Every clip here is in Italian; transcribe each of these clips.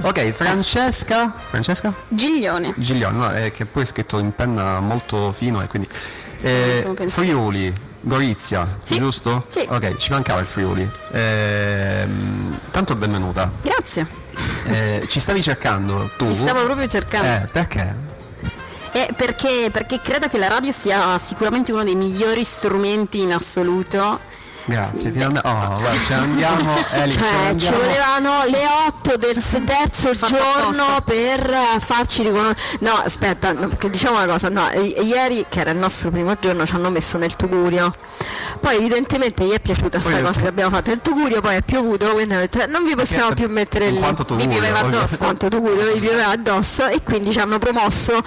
Ok, Francesca. Francesca? Giglione. Giglione, no, è che poi è scritto in penna molto fino e quindi. Eh, Come pensi? Friuli, Gorizia, Sì. giusto? Sì. Ok, ci mancava il Friuli. Ehm, tanto benvenuta. Grazie. Eh, ci stavi cercando tu? Mi stavo proprio cercando. Eh, perché? Eh, perché, perché credo che la radio sia sicuramente uno dei migliori strumenti in assoluto. Grazie, finalmente. Oh, guarda, ce andiamo. Eli, ce Cioè, ci andiamo. volevano le 8 del terzo giorno apposta. per farci riconoscere. No, aspetta, no, perché diciamo una cosa, no, i- ieri, che era il nostro primo giorno, ci hanno messo nel tugurio. Poi evidentemente gli è piaciuta sta Poi- cosa che abbiamo fatto nel tugurio, poi è piovuto, quindi hanno detto "Eh, non vi possiamo più mettere lì. quanto Vi tugurio, pioveva ovvio. addosso. quanto tugurio vi pioveva addosso e quindi ci hanno promosso,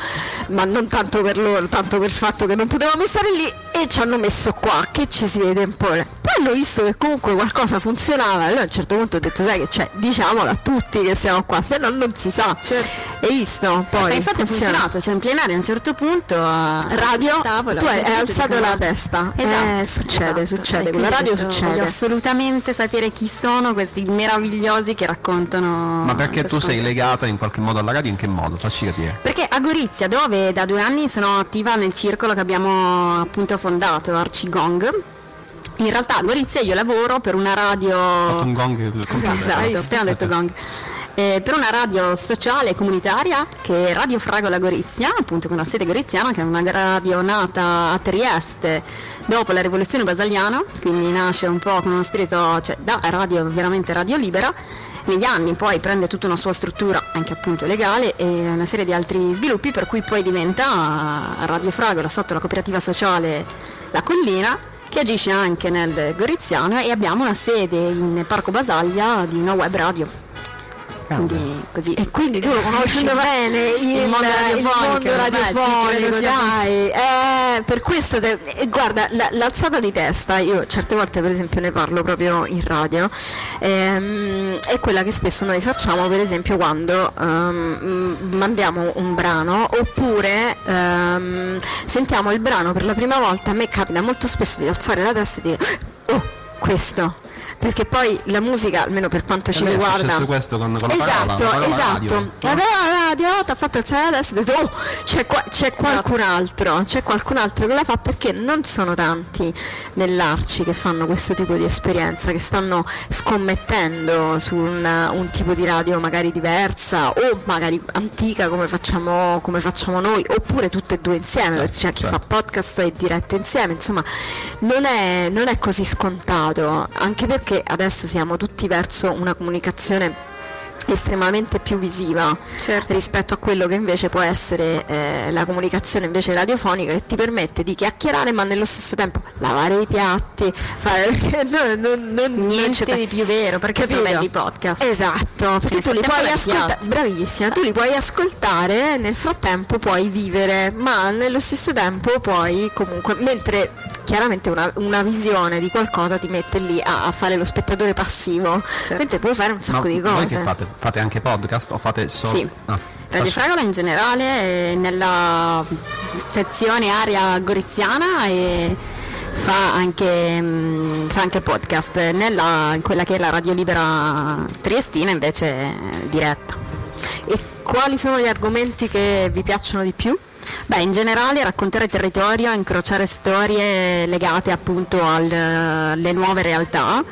ma non tanto per loro, tanto per il fatto che non potevamo stare lì e ci hanno messo qua, che ci si vede un po'. Poi hanno visto che comunque qualcosa funzionava, allora a un certo punto ho detto sai che c'è, diciamolo a tutti che siamo qua, se no non si sa. Hai visto? Poi Ma infatti ha funziona. funzionato, cioè in plenaria a un certo punto eh, Radio, al tavolo, tu hai certo hai alzato la testa. Esatto, Eh, succede, esatto. succede, con la radio succede. Voglio assolutamente sapere chi sono questi meravigliosi che raccontano. Ma perché tu sei legata in qualche modo alla radio? In che modo? Facci capire. Perché a Gorizia, dove da due anni sono attiva nel circolo che abbiamo appunto fondato, Arcigong, in realtà a Gorizia io lavoro per una radio... Ho fatto un gong. Esatto, ho appena detto gong. Eh, per una radio sociale e comunitaria che è Radio Fragola Gorizia, appunto con la sede goriziana, che è una radio nata a Trieste dopo la rivoluzione basaliana, quindi nasce un po' con uno spirito, cioè da radio veramente radio libera. Negli anni poi prende tutta una sua struttura anche appunto legale e una serie di altri sviluppi per cui poi diventa Radio Fragola sotto la cooperativa sociale La Collina che agisce anche nel Goriziano e abbiamo una sede in Parco Basaglia di una web radio. Quindi così. E quindi tu lo conosci bene il, Il mondo il radiofonico, mondo beh, sì, radiofonico, sia- dai. Eh, per questo, te- eh, guarda, la- l'alzata di testa, io certe volte per esempio ne parlo proprio in radio, ehm, è quella che spesso noi facciamo per esempio quando ehm, mandiamo un brano oppure ehm, sentiamo il brano per la prima volta, a me capita molto spesso di alzare la testa e dire oh, questo. Perché poi la musica, almeno per quanto ci A me è riguarda, successo questo con- con la parola, esatto, la parola esatto. radio. La parola radio ti ha fatto alzare la testa e ho detto, oh, c'è, qua- c'è qualcun altro, c'è qualcun altro che la fa perché non sono tanti nell'Arci che fanno questo tipo di esperienza, che stanno scommettendo su un, un tipo di radio magari diversa o magari antica come facciamo, come facciamo noi, oppure tutte e due insieme, perché c'è chi certo. fa podcast e dirette insieme, insomma non è, non è così scontato, anche perché adesso siamo tutti verso una comunicazione estremamente più visiva Certo. rispetto a quello che invece può essere eh, la comunicazione invece radiofonica che ti permette di chiacchierare ma nello stesso tempo lavare i piatti fare no, non, non- non Niente di più vero, perché sono Capito? belli i podcast. Esatto, perché Nel tu li puoi ascoltare, bravissima, tu li puoi ascoltare, nel frattempo puoi vivere, ma nello stesso tempo puoi comunque, mentre chiaramente una, una visione di qualcosa ti mette lì a, a fare lo spettatore passivo, mentre puoi fare un sacco Ma di voi cose. che fate? Fate anche podcast o fate solo... Sì. Ah, Radio Fragola in generale, eh, nella sezione area goriziana e fa anche, mm, fa anche podcast. Nella, in quella che è la Radio Libera Triestina invece è diretta. E quali sono gli argomenti che vi piacciono di più? Beh, in generale raccontare territorio, incrociare storie legate appunto al- alle nuove realtà,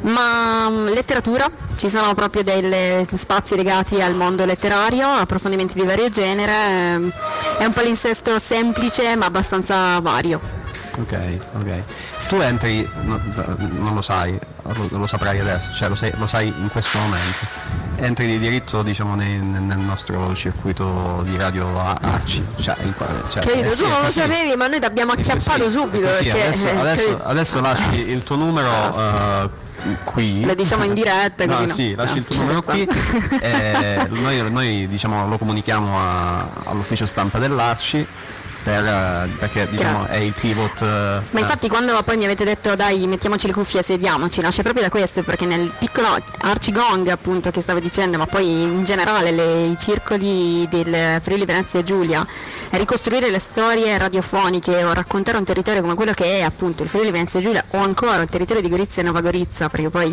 ma mm, letteratura, ci sono proprio dei spazi legati al mondo letterario, approfondimenti di vario genere, ehm, è un palinsesto semplice ma abbastanza vario. Ok, ok. Tu entri, no, non lo sai, lo, lo saprai adesso, cioè lo sai, lo sai in questo momento. Entri di diritto diciamo nei- nel, nostro circuito di radio Arci. Cioè, cioè, Capito? eh sì, tu non lo sapevi, ma noi ti abbiamo acchiappato è subito così. perché adesso, eh, adesso- adesso lasci il tuo numero eh, qui. Lo diciamo in diretta, No, così no. sì, lasci No, il tuo numero qui. certo. e noi, noi, diciamo, lo comunichiamo a- all'ufficio stampa dell'Arci per, eh, perché diciamo, è il pivot. eh, Ma infatti quando poi mi avete detto dai mettiamoci le cuffie e sediamoci, nasce proprio da questo, perché nel piccolo Arcigong appunto che stavo dicendo, ma poi in generale le- i circoli del Friuli Venezia Giulia, ricostruire le storie radiofoniche o raccontare un territorio come quello che è appunto il Friuli Venezia Giulia o ancora il territorio di Gorizia e Nova Gorizia, perché poi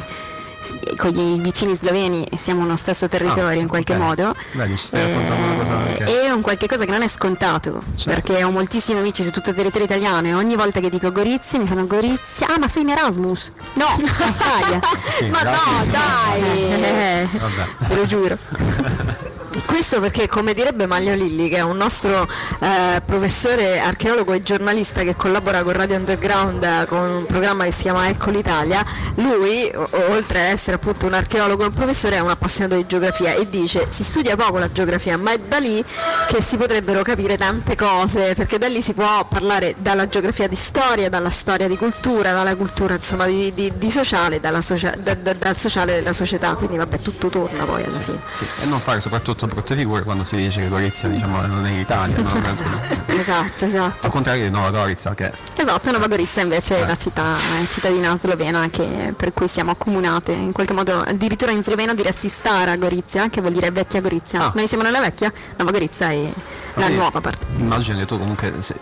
con i vicini sloveni siamo uno stesso territorio Ah, in qualche ok. modo. Cosa anche- È un qualche cosa che non è scontato, Certo. perché ho moltissimi amici su tutto il territorio italiano e ogni volta che dico Gorizia mi fanno Gorizia, ah ma sei in Erasmus? No, in Italia. Sì, Ma no, dai! Eh, ve lo giuro. Questo perché, come direbbe Maglio Lilli, che è un nostro eh, professore archeologo e giornalista che collabora con Radio Underground eh, con un programma che si chiama Ecco l'Italia, lui, o- oltre ad essere appunto un archeologo e un professore, è un appassionato di geografia e dice si studia poco la geografia, ma è da lì che si potrebbero capire tante cose, perché da lì si può parlare dalla geografia di storia, dalla storia di cultura, dalla cultura insomma di, di- di sociale, dalla socia- da- da- dal sociale della società, quindi vabbè tutto torna poi alla fine. Sì, e non fare soprattutto brutte figure quando si dice che Gorizia diciamo, non è in Italia. no? Esatto, esatto. Al contrario di Nova Gorizia che Esatto, Nova Gorizia invece è Eh. la città è cittadina slovena che- per cui siamo accomunate in qualche modo, addirittura in sloveno diresti Stara Gorizia, che vuol dire vecchia Gorizia. Ah. Noi siamo nella vecchia, Nova Gorizia è la nuova parte. Immagino che tu comunque se-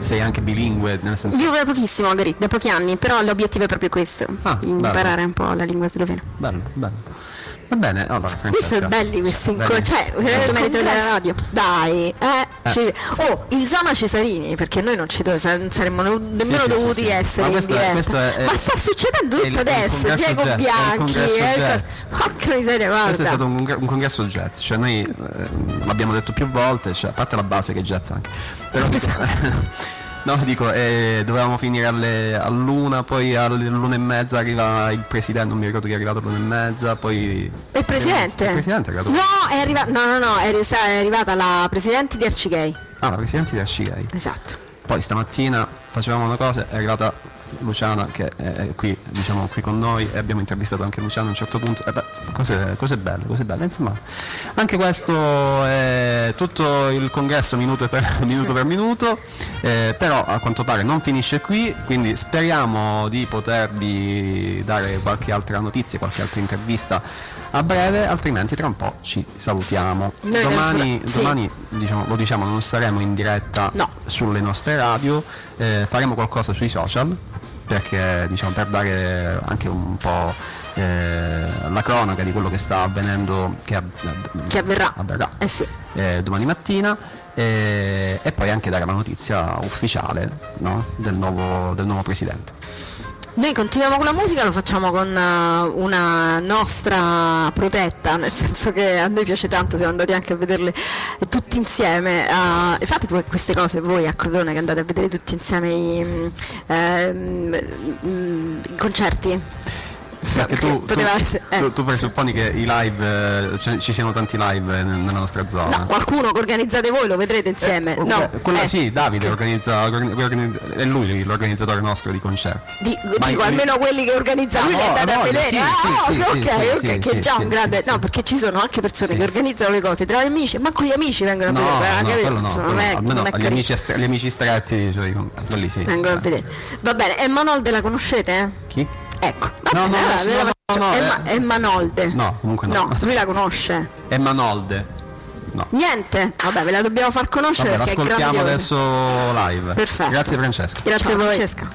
sei anche bilingue, nel senso Vivo da pochissimo a Gorizia, da pochi anni, però l'obiettivo è proprio questo, Ah, imparare bello. un po' la lingua slovena. bello, bello. Va bene, allora Francesca. sono belli questi incontri, cioè, eh, Tutto merito della radio. Dai, eh, Eh. ci- oh, in zona Cesarini, perché noi non ci do- non saremmo ne- nemmeno sì, dovuti sì. essere Ma in questo è- diretta. questo è- è- Ma sta succedendo tutto il- il adesso, congresso Diego jazz, il Bianchi, eh, porca miseria, Questo è guarda. stato un, un congresso jazz, cioè noi eh, l'abbiamo detto più volte, cioè, a parte la base che è jazz anche, però dico, no, dico eh, dovevamo finire alle, all'una, poi all'una e mezza arriva il presidente, non mi ricordo chi è arrivato all'una e mezza, poi... Il presidente? Il presidente è arrivato... No, è arrivata, no, no, no, è, è arrivata la presidente di Arcigay. Ah, la presidente di Arcigay. Esatto. Poi stamattina facevamo una cosa, è arrivata Luciana che è qui, diciamo, qui con noi e abbiamo intervistato anche Luciana a un certo punto. Eh beh, cose, cose belle, cose belle. Insomma, anche questo è tutto il congresso minuto per minuto, per minuto eh, però a quanto pare non finisce qui, quindi speriamo di potervi dare qualche altra notizia, qualche altra intervista a breve, altrimenti tra un po' ci salutiamo. Noi domani, fra- sì. domani diciamo, lo diciamo, non saremo in diretta No. sulle nostre radio, eh, faremo qualcosa sui social perché diciamo per dare anche un po' eh, la cronaca di quello che sta avvenendo che, av- Che avverrà. avverrà, Eh sì. eh, domani mattina eh, e poi anche dare la notizia ufficiale no? del, nuovo, del nuovo presidente. Noi continuiamo con la musica, lo facciamo con eh, una nostra protetta, nel senso che a noi piace tanto, siamo andati anche a vederle tutti insieme. eh, fate poi queste cose voi a Crotone che andate a vedere tutti insieme i, mm, ehm, mm, i concerti. Perché tu, tu, eh. tu- tu presupponi che i live, eh, ci- siano tanti live nel- nella nostra zona? No, qualcuno che organizzate voi lo vedrete insieme. Eh, no, quella- eh, sì, Davide organizza, organi- organizza- è lui l'organizzatore nostro di concerti. Di- dico almeno quelli che organizza Ah, lui li no, andate a vedere sì, ah, sì, ok, sì, ok, sì, ok, sì, che è già un grande no perché ci sono anche persone che organizzano le cose tra gli amici ma con gli amici vengono a vedere eh, no, quello no, non no. è- almeno non è gli amici, gli amici stretti, cioè, quelli sì. vengono a vedere va bene e Manolde la conoscete? Chi? ecco No, bene, no, allora sì, ve la no, faccio. no, è, eh. Ma- è Manolde No, comunque no. no lui la conosce È Manolde. No. niente vabbè ve la dobbiamo far conoscere Vabbè, perché grandiosa adesso live. Perfetto. Grazie Francesca. Grazie Ciao, a voi. Francesca